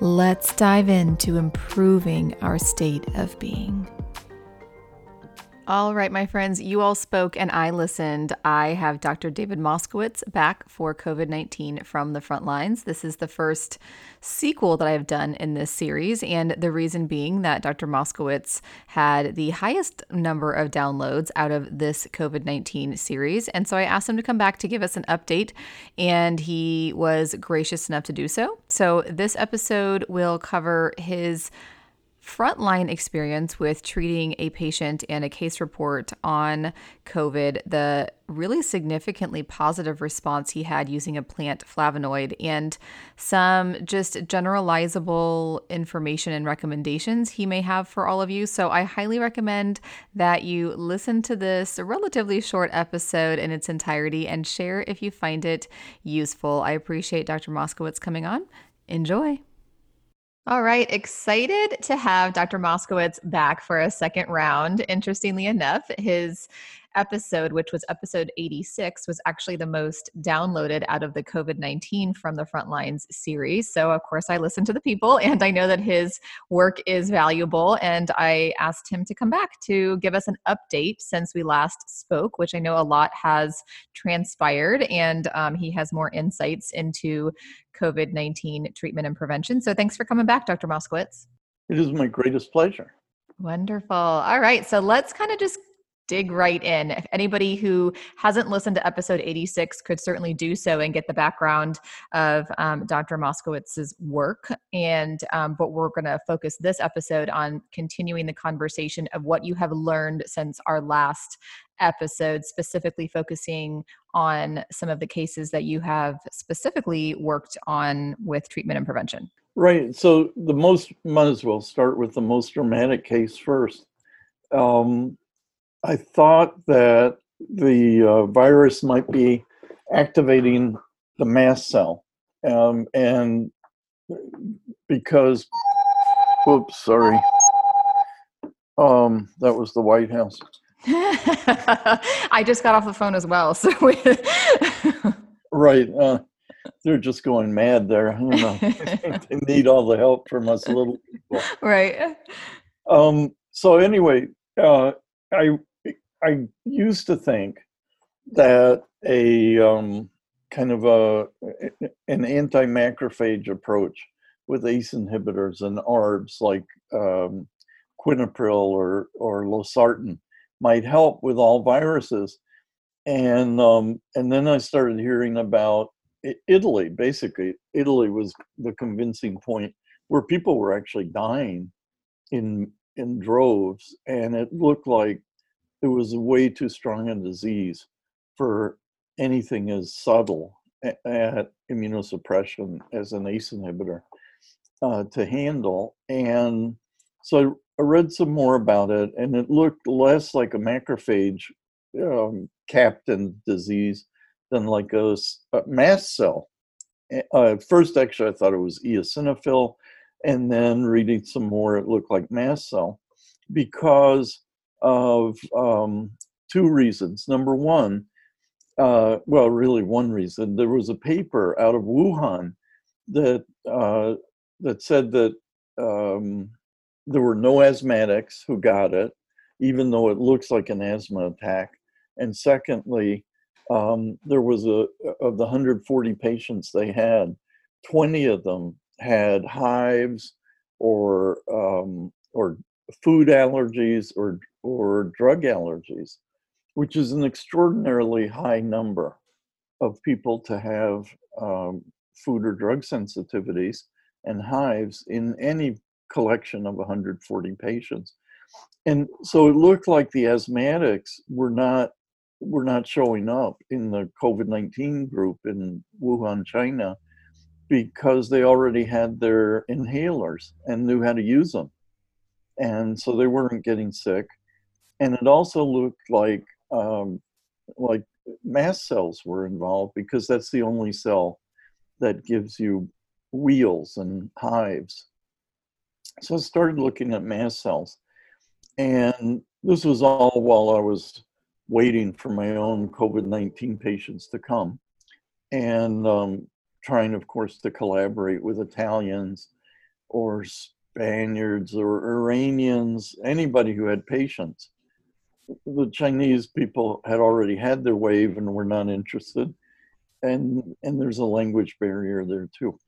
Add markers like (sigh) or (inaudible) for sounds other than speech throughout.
Let's dive into improving our state of being. All right, my friends, you all spoke and I listened. I have Dr. David Moskowitz back for COVID 19 from the front lines. This is the first sequel that I have done in this series, and the reason being that Dr. Moskowitz had the highest number of downloads out of this COVID 19 series. And so I asked him to come back to give us an update, and he was gracious enough to do so. So this episode will cover his frontline experience with treating a patient and a case report on COVID, the really significantly positive response he had using a plant flavonoid, and some just generalizable information and recommendations he may have for all of you. So, I highly recommend that you listen to this relatively short episode in its entirety and share if you find it useful. I appreciate Dr. Moskowitz coming on. Enjoy. All right, excited to have Dr. Moskowitz back for a second round. Interestingly enough, his episode, which was episode 86, was actually the most downloaded out of the COVID 19 from the Frontlines series. So, of course, I listened to the people (laughs) and I know that his work is valuable. And I asked him to come back to give us an update since we last spoke, which I know a lot has transpired. And um, he has more insights into COVID 19 treatment and prevention. So, thanks for coming back, Dr. Moskowitz. It is my greatest pleasure. Wonderful. All right. So let's kind of just dig right in. If anybody who hasn't listened to episode 86 could certainly do so and get the background of um, Dr. Moskowitz's work. And um, but we're going to focus this episode on continuing the conversation of what you have learned since our last episode, specifically focusing on some of the cases that you have specifically worked on with treatment and prevention. Right. So the most might as well start with the most dramatic case first. Um, I thought that the uh, virus might be activating the mast cell. Um, and because, whoops, sorry. Um, that was the White House. (laughs) I just got off the phone as well. So (laughs) right. Uh, they're just going mad there. You know, (laughs) they need all the help from us little people. Right. Um, so anyway, uh, I I used to think that a um, kind of a an anti-macrophage approach with ACE inhibitors and ARBs like um, quinapril or or losartan might help with all viruses, and um, and then I started hearing about Italy. Basically, Italy was the convincing point where people were actually dying in in droves, and it looked like it was way too strong a disease for anything as subtle at immunosuppression as an ACE inhibitor uh, to handle. And so I read some more about it, and it looked less like a macrophage um, captain disease than like a, a mast cell. Uh, first, actually, I thought it was eosinophil, and then reading some more, it looked like mast cell because of um, two reasons. Number one, uh, well, really one reason. There was a paper out of Wuhan that uh, that said that um, there were no asthmatics who got it, even though it looks like an asthma attack. And secondly, um, there was a of the 140 patients they had, 20 of them had hives or um, or food allergies or or drug allergies, which is an extraordinarily high number of people to have um, food or drug sensitivities and hives in any collection of 140 patients. And so it looked like the asthmatics were not were not showing up in the COVID-19 group in Wuhan, China, because they already had their inhalers and knew how to use them and so they weren't getting sick. And it also looked like um, like mast cells were involved because that's the only cell that gives you wheals and hives. So I started looking at mast cells, and this was all while I was waiting for my own COVID 19 patients to come and um, trying, of course, to collaborate with Italians or Spaniards or Iranians, anybody who had patients. The Chinese people had already had their wave and were not interested. And, and there's a language barrier there too.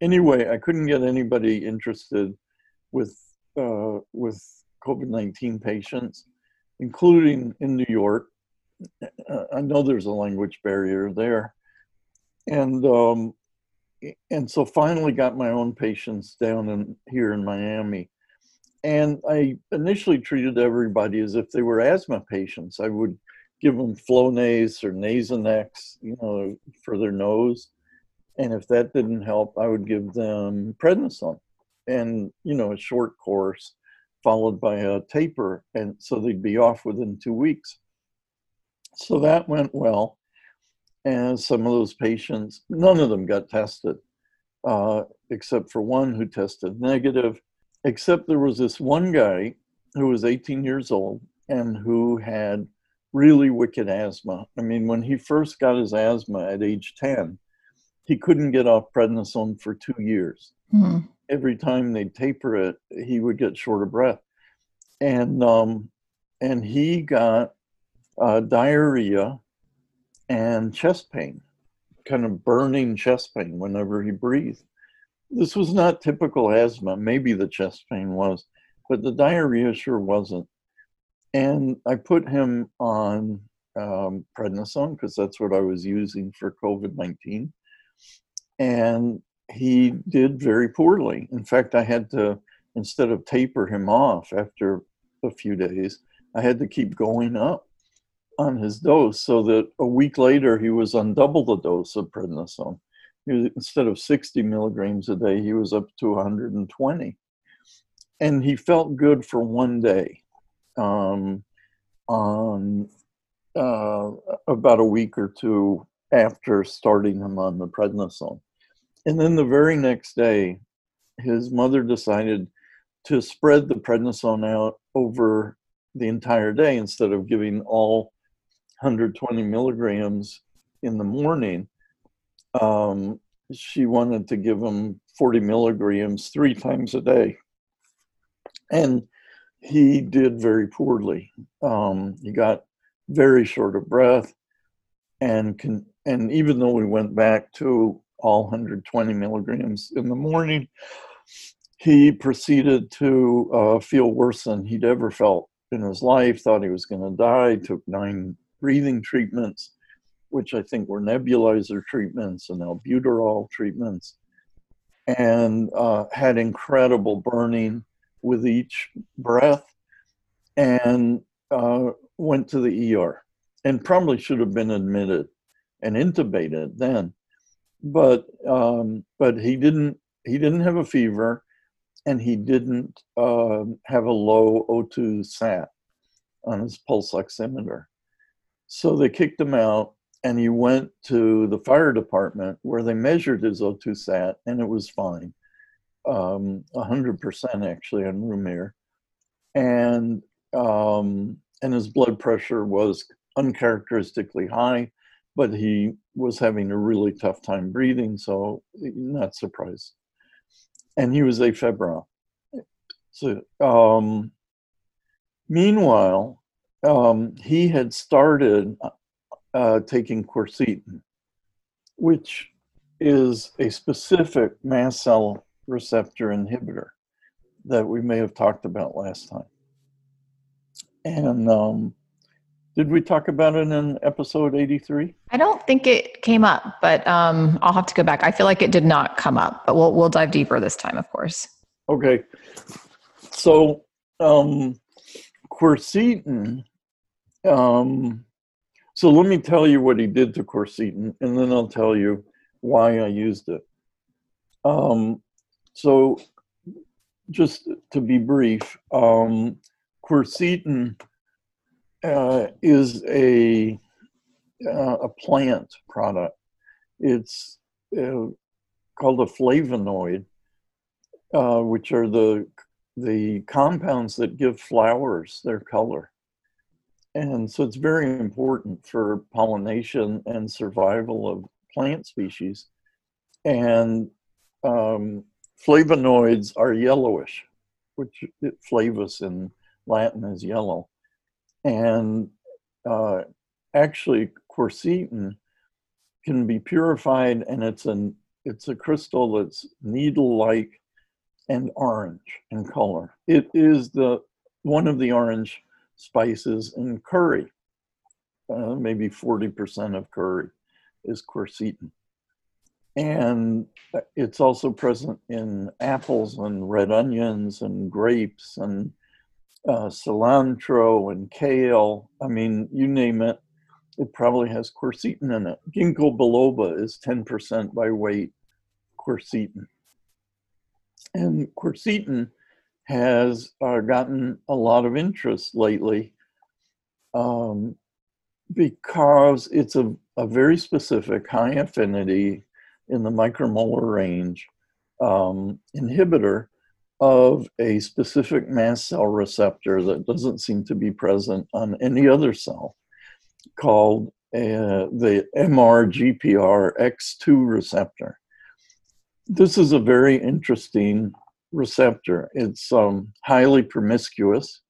Anyway, I couldn't get anybody interested with, uh, with COVID 19 patients including in New York. Uh, I know there's a language barrier there, and um, and so finally got my own patients down in here in Miami, and I initially treated everybody as if they were asthma patients. I would give them Flonase or Nasonex, you know, for their nose, and if that didn't help, I would give them prednisone, and you know, a short course followed by a taper, and so they'd be off within two weeks. So that went well. And some of those patients, none of them got tested, uh, except for one who tested negative. Except there was this one guy who was 18 years old and who had really wicked asthma. I mean, when he first got his asthma at age 10, he couldn't get off prednisone for two years. Mm-hmm every time they'd taper it, he would get short of breath, and um, and he got uh, diarrhea and chest pain, kind of burning chest pain whenever he breathed. This was not typical asthma. Maybe the chest pain was, but the diarrhea sure wasn't. And I put him on um, prednisone because that's what I was using for COVID 19. And he did very poorly. In fact, I had to, instead of taper him off after a few days, I had to keep going up on his dose so that a week later he was on double the dose of prednisone. Was, instead of 60 milligrams a day, he was up to 120. And he felt good for one day um, on uh, about a week or two after starting him on the prednisone. And then the very next day, his mother decided to spread the prednisone out over the entire day instead of giving all 120 milligrams in the morning. Um, she wanted to give him 40 milligrams three times a day. And he did very poorly. Um, he got very short of breath, and can, and even though we went back to all 120 milligrams in the morning, he proceeded to uh, feel worse than he'd ever felt in his life, thought he was going to die, took nine breathing treatments, which I think were nebulizer treatments and albuterol treatments, and uh, had incredible burning with each breath, and uh, went to the ER and probably should have been admitted and intubated then but um, but he didn't he didn't have a fever, and he didn't uh, have a low O2 sat on his pulse oximeter. So they kicked him out, and he went to the fire department where they measured his O2 sat, and it was fine, um, 100% actually on room air, and um, and his blood pressure was uncharacteristically high but he was having a really tough time breathing, so not surprised. And he was afebrile. So, um, meanwhile, um, he had started uh, taking quercetin, which is a specific mast cell receptor inhibitor that we may have talked about last time. And um, did we talk about it in episode 83? I don't think it came up, but um, I'll have to go back. I feel like it did not come up, but we'll we'll dive deeper this time, of course. Okay. So um, quercetin. Um, so let me tell you what he did to quercetin, and then I'll tell you why I used it. Um, so just to be brief, um, quercetin uh, is a uh, a plant product. It's uh, called a flavonoid, uh, which are the the compounds that give flowers their color. And so it's very important for pollination and survival of plant species. And um, flavonoids are yellowish, which flavus in Latin is yellow. And uh, actually, quercetin can be purified, and it's an it's a crystal that's needle-like and orange in color. It is the one of the orange spices in curry. Uh, maybe 40% of curry is quercetin. And it's also present in apples and red onions and grapes and uh, cilantro and kale. I mean, you name it, it probably has quercetin in it. Ginkgo biloba is 10% by weight quercetin. And quercetin has uh, gotten a lot of interest lately um, because it's a, a very specific high affinity in the micromolar range um, inhibitor of a specific mast cell receptor that doesn't seem to be present on any other cell called uh, the MRGPR-X2 receptor. This is a very interesting receptor. It's um, highly promiscuous,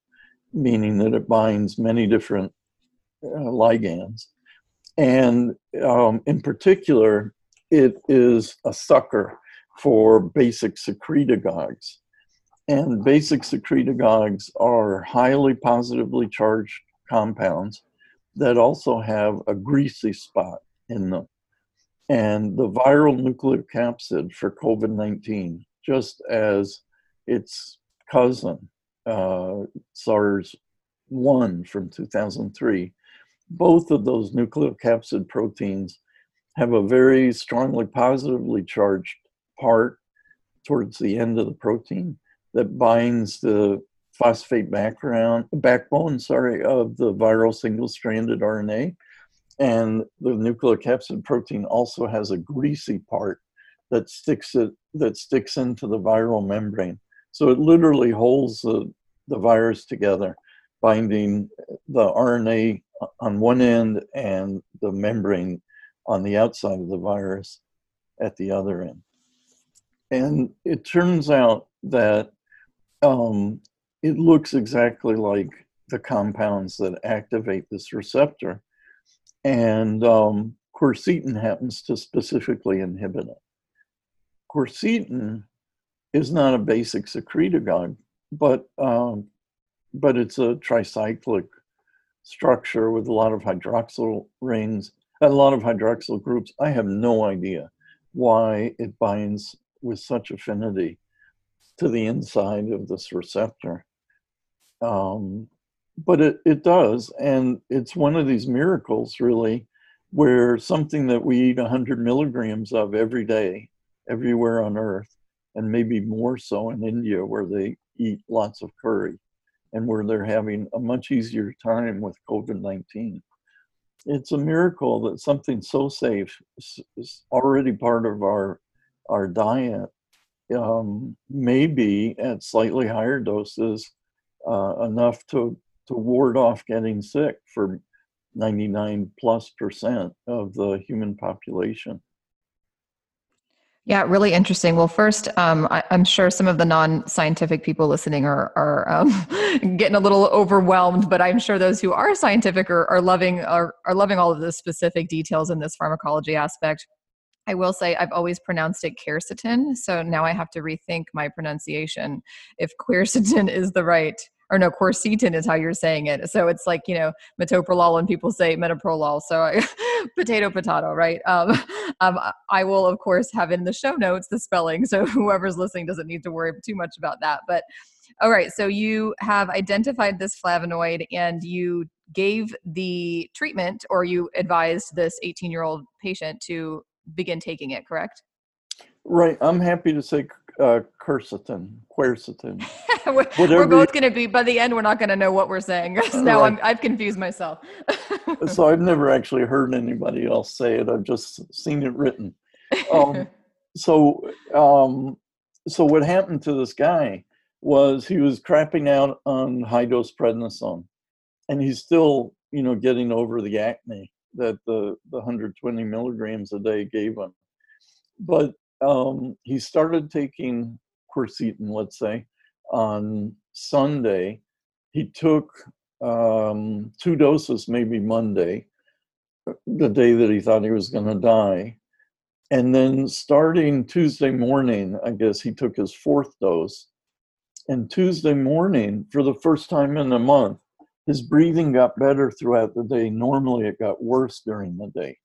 meaning that it binds many different uh, ligands. And um, in particular, it is a sucker for basic secretagogues. And basic secretagogues are highly positively charged compounds that also have a greasy spot in them and the viral nucleocapsid for COVID 19, just as its cousin, uh, SARS 1 from 2003, both of those nucleocapsid proteins have a very strongly positively charged part towards the end of the protein that binds the phosphate background backbone sorry of the viral single-stranded RNA and the nucleocapsid protein also has a greasy part that sticks it that sticks into the viral membrane. So it literally holds the, the virus together, binding the RNA on one end and the membrane on the outside of the virus at the other end. And it turns out that um, it looks exactly like the compounds that activate this receptor and um, quercetin happens to specifically inhibit it. Quercetin is not a basic secretagogue, but um, but it's a tricyclic structure with a lot of hydroxyl rings, and a lot of hydroxyl groups. I have no idea why it binds with such affinity to the inside of this receptor. Um, but it, it does. And it's one of these miracles, really, where something that we eat 100 milligrams of every day, everywhere on earth, and maybe more so in India, where they eat lots of curry and where they're having a much easier time with COVID 19. It's a miracle that something so safe is already part of our, our diet, um, maybe at slightly higher doses, uh, enough to to ward off getting sick for 99 plus percent of the human population. Yeah, really interesting. Well, first, um, I, am sure some of the non-scientific people listening are are um, (laughs) getting a little overwhelmed, but I'm sure those who are scientific are, are loving are, are loving all of the specific details in this pharmacology aspect. I will say I've always pronounced it quercetin, so now I have to rethink my pronunciation if quercetin (laughs) is the right or no, quercetin is how you're saying it. So it's like, you know, metoprolol and people say metoprolol. So I, (laughs) potato, potato, right? Um, (laughs) um, I will, of course, have in the show notes the spelling. So (laughs) whoever's listening doesn't need to worry too much about that. But all right, so you have identified this flavonoid and you gave the treatment or you advised this 18 year old patient to begin taking it, correct? Right. I'm happy to say uh, quercetin, quercetin. (laughs) we're, we're both going to be by the end. We're not going to know what we're saying. (laughs) so now right. I'm, I've confused myself. (laughs) so I've never actually heard anybody else say it. I've just seen it written. Um, so, um, so what happened to this guy was he was crapping out on high dose prednisone, and he's still, you know, getting over the acne that the the 120 milligrams a day gave him. But um, he started taking quercetin, let's say, on Sunday. He took um, two doses, maybe Monday, the day that he thought he was going to die. And then starting Tuesday morning, I guess he took his fourth dose. And Tuesday morning, for the first time in a month, his breathing got better throughout the day. Normally, it got worse during the day.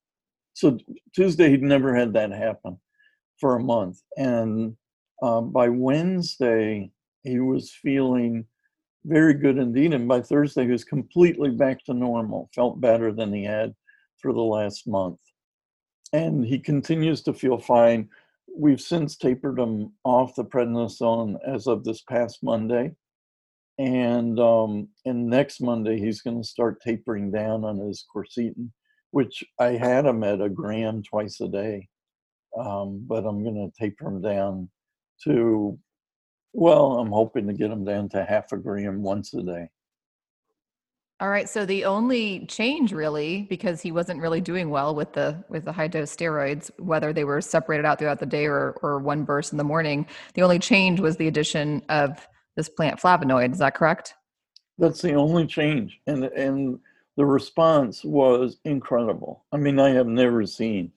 So Tuesday, he'd never had that happen for a month. And uh, by Wednesday, he was feeling very good indeed. And by Thursday, he was completely back to normal, felt better than he had for the last month. And he continues to feel fine. We've since tapered him off the prednisone as of this past Monday. And um, and next Monday he's going to start tapering down on his quercetin, which I had him at a gram twice a day um, but I'm going to taper him down to, well, I'm hoping to get them down to half a gram once a day. All right. So the only change really, because he wasn't really doing well with the with the high dose steroids, whether they were separated out throughout the day or or one burst in the morning, the only change was the addition of this plant flavonoid. Is that correct? That's the only change, and and the response was incredible. I mean, I have never seen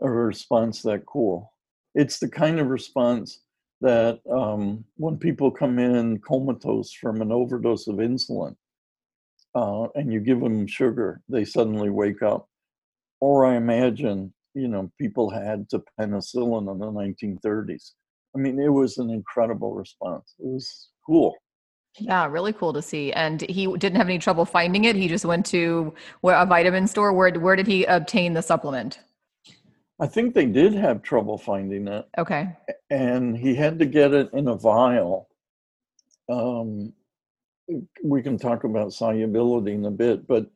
a response that cool. It's the kind of response that um, when people come in comatose from an overdose of insulin uh, and you give them sugar, they suddenly wake up. Or I imagine, you know, people had to penicillin in the 1930s. I mean, it was an incredible response. It was cool. Yeah, really cool to see. And he didn't have any trouble finding it. He just went to a vitamin store. Where where did he obtain the supplement? I think they did have trouble finding it. Okay. And he had to get it in a vial. Um, we can talk about solubility in a bit, but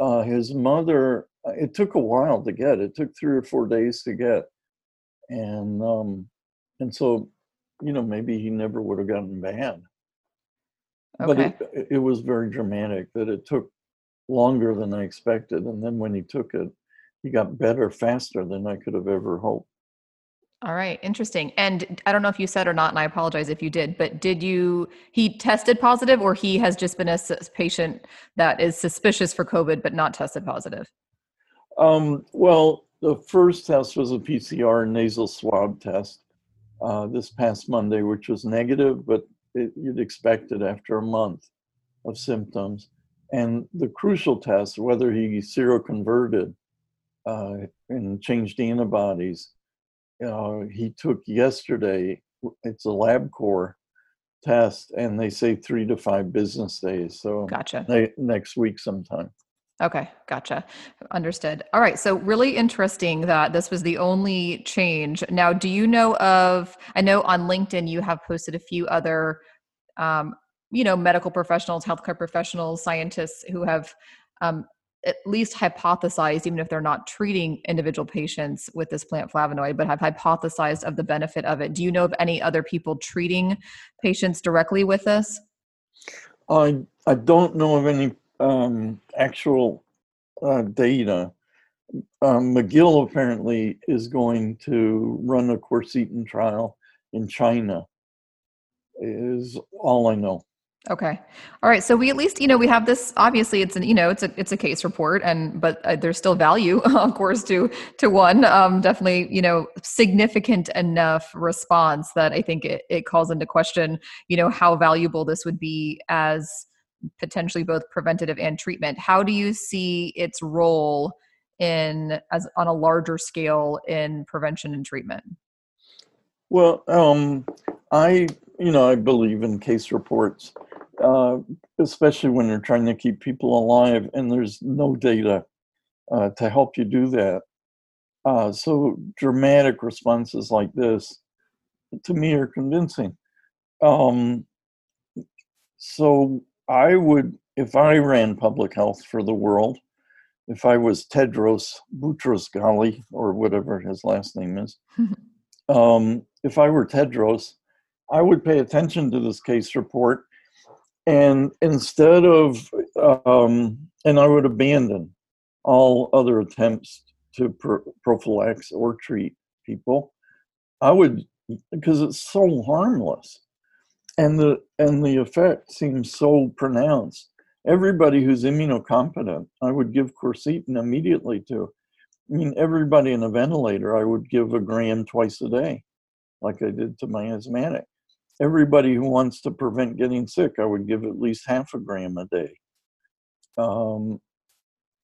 uh, his mother, it took a while to get. It took three or four days to get, and um, and so, you know, maybe he never would have gotten bad. Okay. But it, it was very dramatic that it took longer than I expected, and then when he took it, he got better faster than I could have ever hoped. All right, interesting. And I don't know if you said or not, and I apologize if you did, but did you, he tested positive or he has just been a patient that is suspicious for COVID but not tested positive? Um, well, the first test was a PCR nasal swab test uh, this past Monday, which was negative, but it, you'd expect it after a month of symptoms. And the crucial test, whether he seroconverted, uh, and changed antibodies. Uh, he took yesterday, it's a LabCorp test, and they say three to five business days. So gotcha. Ne- next week sometime. Okay, gotcha. Understood. All right. So, really interesting that this was the only change. Now, do you know of? I know on LinkedIn you have posted a few other, um, you know, medical professionals, healthcare professionals, scientists who have um, at least hypothesized, even if they're not treating individual patients with this plant flavonoid, but have hypothesized of the benefit of it. Do you know of any other people treating patients directly with this? I I don't know of any um, actual uh, data. Um, McGill apparently is going to run a quercetin trial in China. Is all I know. Okay. All right. So we at least, you know, we have this. Obviously, it's an, you know, it's a it's a case report, and but uh, there's still value, (laughs) of course, to to one. Um, definitely, you know, significant enough response that I think it it calls into question, you know, how valuable this would be as potentially both preventative and treatment. How do you see its role in as on a larger scale in prevention and treatment? Well, um, I you know I believe in case reports uh, especially when you're trying to keep people alive and there's no data uh, to help you do that. Uh, so dramatic responses like this to me are convincing. Um, so I would, if I ran public health for the world, if I was Tedros Boutros Ghali or whatever his last name is, (laughs) um, if I were Tedros, I would pay attention to this case report, and instead of, um, and I would abandon all other attempts to pro- prophylax or treat people. I would because it's so harmless, and the and the effect seems so pronounced. Everybody who's immunocompetent, I would give quercetin immediately to. I mean, everybody in a ventilator, I would give a gram twice a day, like I did to my asthmatic. Everybody who wants to prevent getting sick, I would give at least half a gram a day. Um,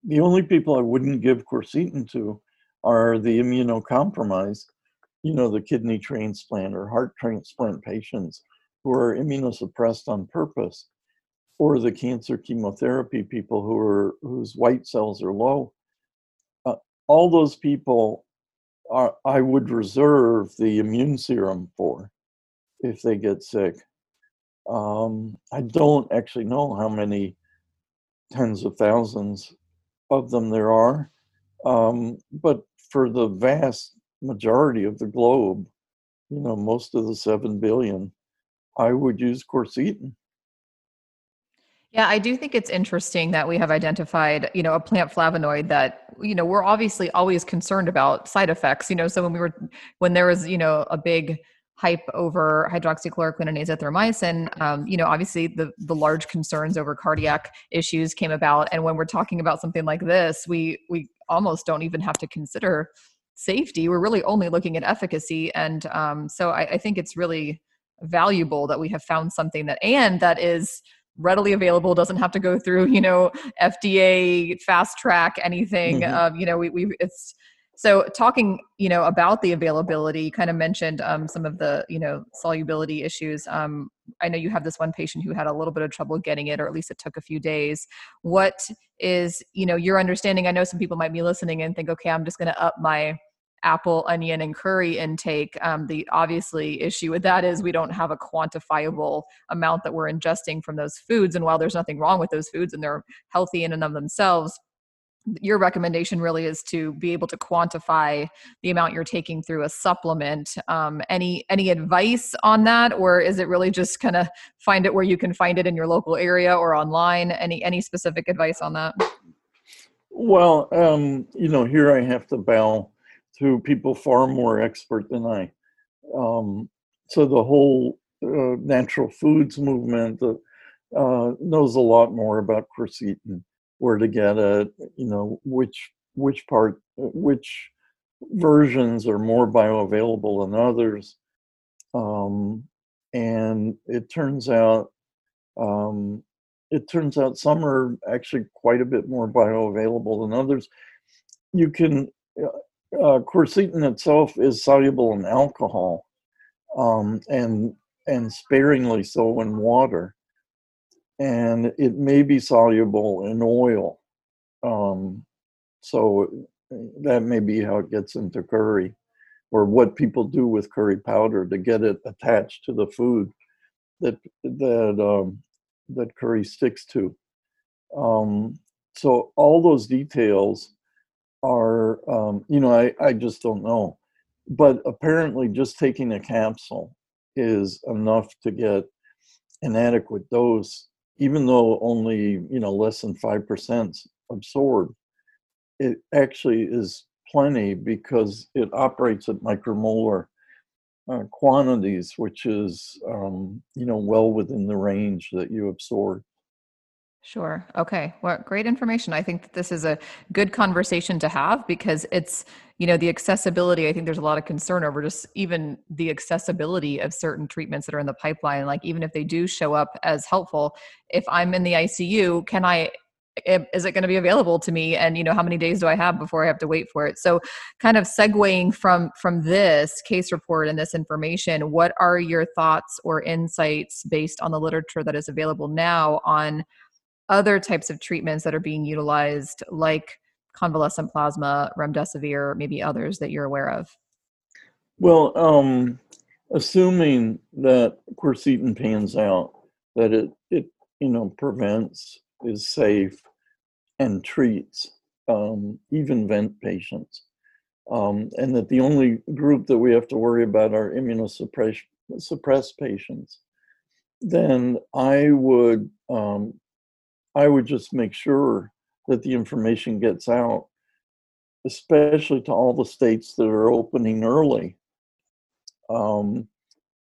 the only people I wouldn't give quercetin to are the immunocompromised, you know, the kidney transplant or heart transplant patients who are immunosuppressed on purpose, or the cancer chemotherapy people who are whose white cells are low. Uh, all those people are, I would reserve the immune serum for if they get sick. Um, I don't actually know how many tens of thousands of them there are. Um, but for the vast majority of the globe, you know, most of the 7 billion, I would use quercetin. Yeah, I do think it's interesting that we have identified, you know, a plant flavonoid that, you know, we're obviously always concerned about side effects. You know, so when we were, when there was, you know, a big hype over hydroxychloroquine and azithromycin, um, you know, obviously the the large concerns over cardiac issues came about. And when we're talking about something like this, we we almost don't even have to consider safety. We're really only looking at efficacy. And um, so I, I think it's really valuable that we have found something that and that is readily available doesn't have to go through you know fda fast track anything mm-hmm. um, you know we, we it's so talking, you know, about the availability, kind of mentioned um, some of the, you know, solubility issues. Um, I know you have this one patient who had a little bit of trouble getting it, or at least it took a few days. What is, you know, your understanding? I know some people might be listening and think, okay, I'm just going to up my apple, onion, and curry intake. Um, the obviously issue with that is we don't have a quantifiable amount that we're ingesting from those foods. And while there's nothing wrong with those foods and they're healthy in and of themselves, your recommendation really is to be able to quantify the amount you're taking through a supplement. Um, any any advice on that or is it really just kind of find it where you can find it in your local area or online? Any any specific advice on that? Well um, you know here i have to bow to people far more expert than i. Um, so the whole uh, natural foods movement uh, knows a lot more about quercetin where to get it, you know, which which part, which versions are more bioavailable than others. Um, and it turns out, um, it turns out some are actually quite a bit more bioavailable than others. You can, uh, uh quercetin itself is soluble in alcohol, um, and and sparingly so in water and it may be soluble in oil. Um, so that may be how it gets into curry, or what people do with curry powder to get it attached to the food that that um, that curry sticks to. Um, so all those details are, um, you know, I, I just don't know. But apparently, just taking a capsule is enough to get an adequate dose even though only you know less than five percent absorbed, it actually is plenty because it operates at micromolar uh, quantities, which is um, you know well within the range that you absorb. Sure. Okay. Well, great information. I think that this is a good conversation to have because it's, you know, the accessibility. I think there's a lot of concern over just even the accessibility of certain treatments that are in the pipeline. Like, even if they do show up as helpful, if I'm in the ICU, can I is it going to be available to me and you know how many days do i have before i have to wait for it so kind of segueing from from this case report and this information what are your thoughts or insights based on the literature that is available now on other types of treatments that are being utilized, like convalescent plasma, remdesivir, maybe others that you're aware of? Well, um, assuming that quercetin pans out, that it it you know prevents, is safe, and treats um, even vent patients, um, and that the only group that we have to worry about are immunosuppressed suppressed patients, then I would um, I would just make sure that the information gets out, especially to all the states that are opening early. Um,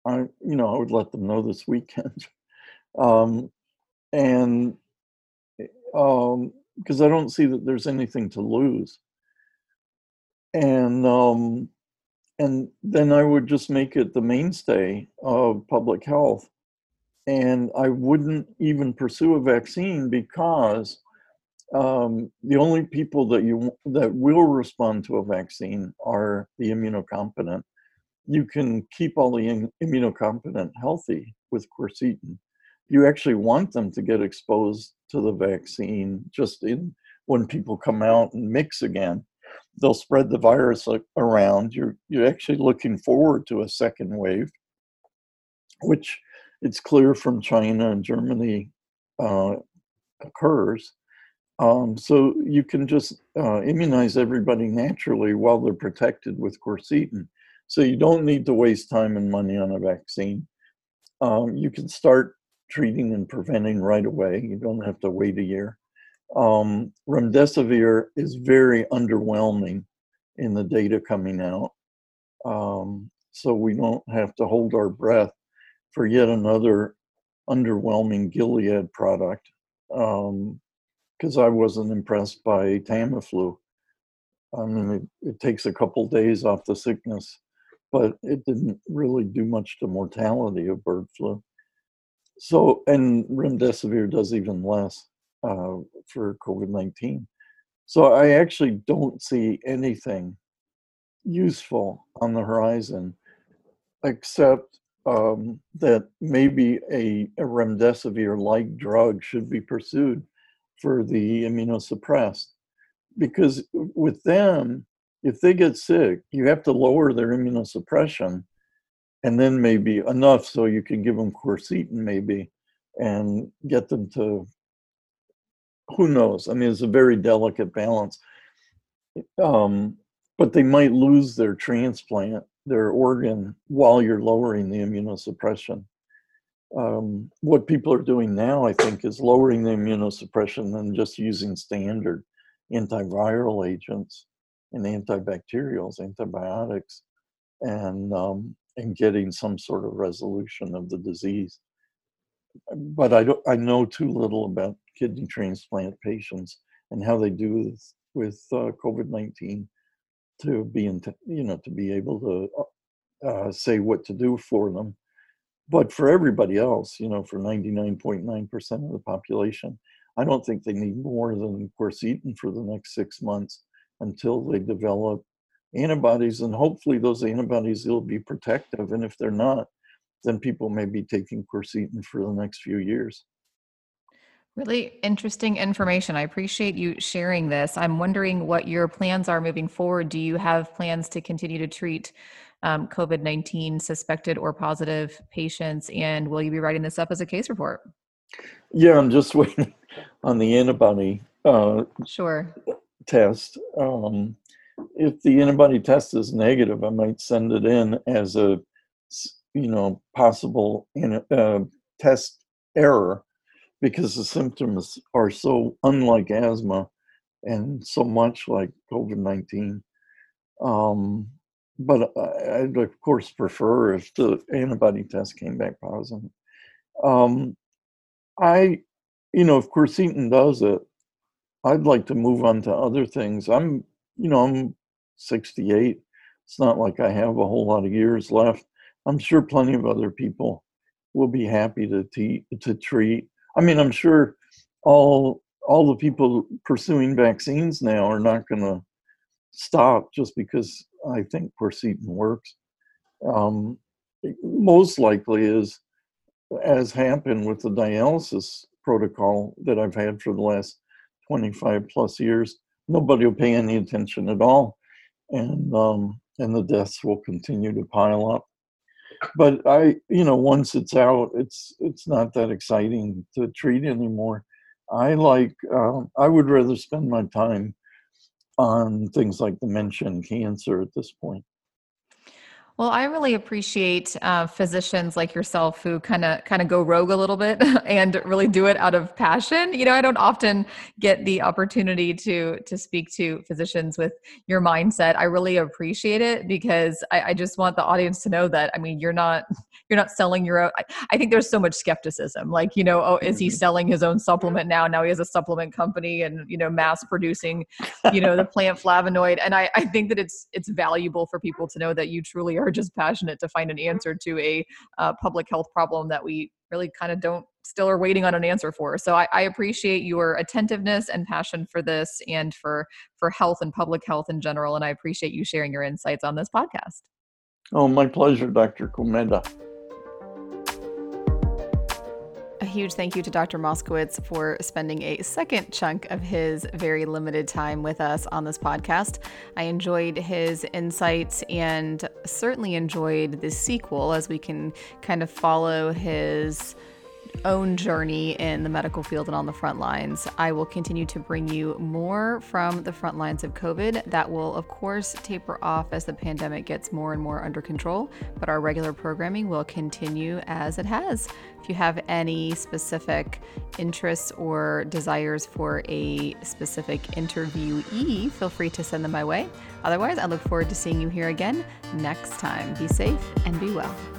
I, you know, I would let them know this weekend, (laughs) um, and um, because I don't see that there's anything to lose, and um, and then I would just make it the mainstay of public health and I wouldn't even pursue a vaccine because um, the only people that you that will respond to a vaccine are the immunocompetent. You can keep all the immunocompetent healthy with quercetin. You actually want them to get exposed to the vaccine just in when people come out and mix again. They'll spread the virus around. You're you're actually looking forward to a second wave, which it's clear from China and Germany uh, occurs. Um, so you can just uh, immunize everybody naturally while they're protected with quercetin. So you don't need to waste time and money on a vaccine. Um, you can start treating and preventing right away. You don't have to wait a year. Um, remdesivir is very underwhelming in the data coming out. Um, so we don't have to hold our breath for yet another underwhelming Gilead product because um, I wasn't impressed by Tamiflu. I mean, it, it takes a couple days off the sickness, but it didn't really do much to mortality of bird flu. So, and remdesivir does even less uh, for COVID 19. So, I actually don't see anything useful on the horizon except um, that maybe a, a remdesivir-like drug should be pursued for the immunosuppressed. Because with them, if they get sick, you have to lower their immunosuppression and then maybe enough so you can give them quercetin maybe and get them to who knows i mean it's a very delicate balance um, but they might lose their transplant their organ while you're lowering the immunosuppression. Um, what people are doing now, I think, is lowering the immunosuppression and just using standard antiviral agents and antibacterials, antibiotics, and um, and getting some sort of resolution of the disease. But I don't. I know too little about kidney transplant patients and how they do with with uh, COVID nineteen to be in, you know, to be able to uh, uh, say what to do for them. But for everybody else, you know, for 99.9% of the population, I don't think they need more than quercetin for the next six months until they develop antibodies. And hopefully those antibodies will be protective. And if they're not, then people may be taking quercetin for the next few years. Really interesting information. I appreciate you sharing this. I'm wondering what your plans are moving forward. Do you have plans to continue to treat um, COVID 19 suspected or positive patients? And will you be writing this up as a case report? Yeah, I'm just (laughs) waiting on the antibody uh, sure. test. Um, if the antibody test is negative, I might send it in as a you know possible uh, test error because the symptoms are so unlike asthma and so much like COVID 19. Um, but I'd, of course, prefer if the antibody test came back positive. Um, I, you know, if quercetin does it, I'd like to move on to other things. I'm, you know, I'm 68. It's not like I have a whole lot of years left. I'm sure plenty of other people will be happy to, te- to treat I mean, I'm sure all all the people pursuing vaccines now are not going to stop just because I think quercetin works. Um, most likely is, as happened with the dialysis protocol that I've had for the last 25 plus years, nobody will pay any attention at all, and um, and the deaths will continue to pile up. But I, you know, once it's out, it's it's not that exciting to treat anymore. I like. Um, I would rather spend my time on things like dementia and cancer at this point. Well, I really appreciate uh, physicians like yourself who kind of kind of go rogue a little bit (laughs) and really do it out of passion. You know, I don't often get the opportunity to to speak to physicians with your mindset. I really appreciate it because I, I just want the audience to know that. I mean, you're not (laughs) you're not selling your own. I, I think there's so much skepticism. Like, you know, oh, is he mm-hmm. selling his own supplement now? Now he has a supplement company and you know, mass producing, you know, the (laughs) plant flavonoid. And I I think that it's it's valuable for people to know that you truly are are just passionate to find an answer to a uh, public health problem that we really kind of don't still are waiting on an answer for. So I, I, appreciate your attentiveness and passion for this and for for health and public health in general. And I appreciate you sharing your insights on this podcast. Oh, my pleasure, Dr. Kometa. Huge thank you to Dr. Moskowitz for spending a second chunk of his very limited time with us on this podcast. I enjoyed his insights and certainly enjoyed the sequel as we can kind of follow his own journey in the medical field and on the front lines. I will continue to bring you more from the front lines of COVID. That will, of course, taper off as the pandemic gets more and more under control, but our regular programming will continue as it has. If you have any specific interests or desires for a specific interviewee, feel free to send them my way. Otherwise, I look forward to seeing you here again next time. Be safe and be well.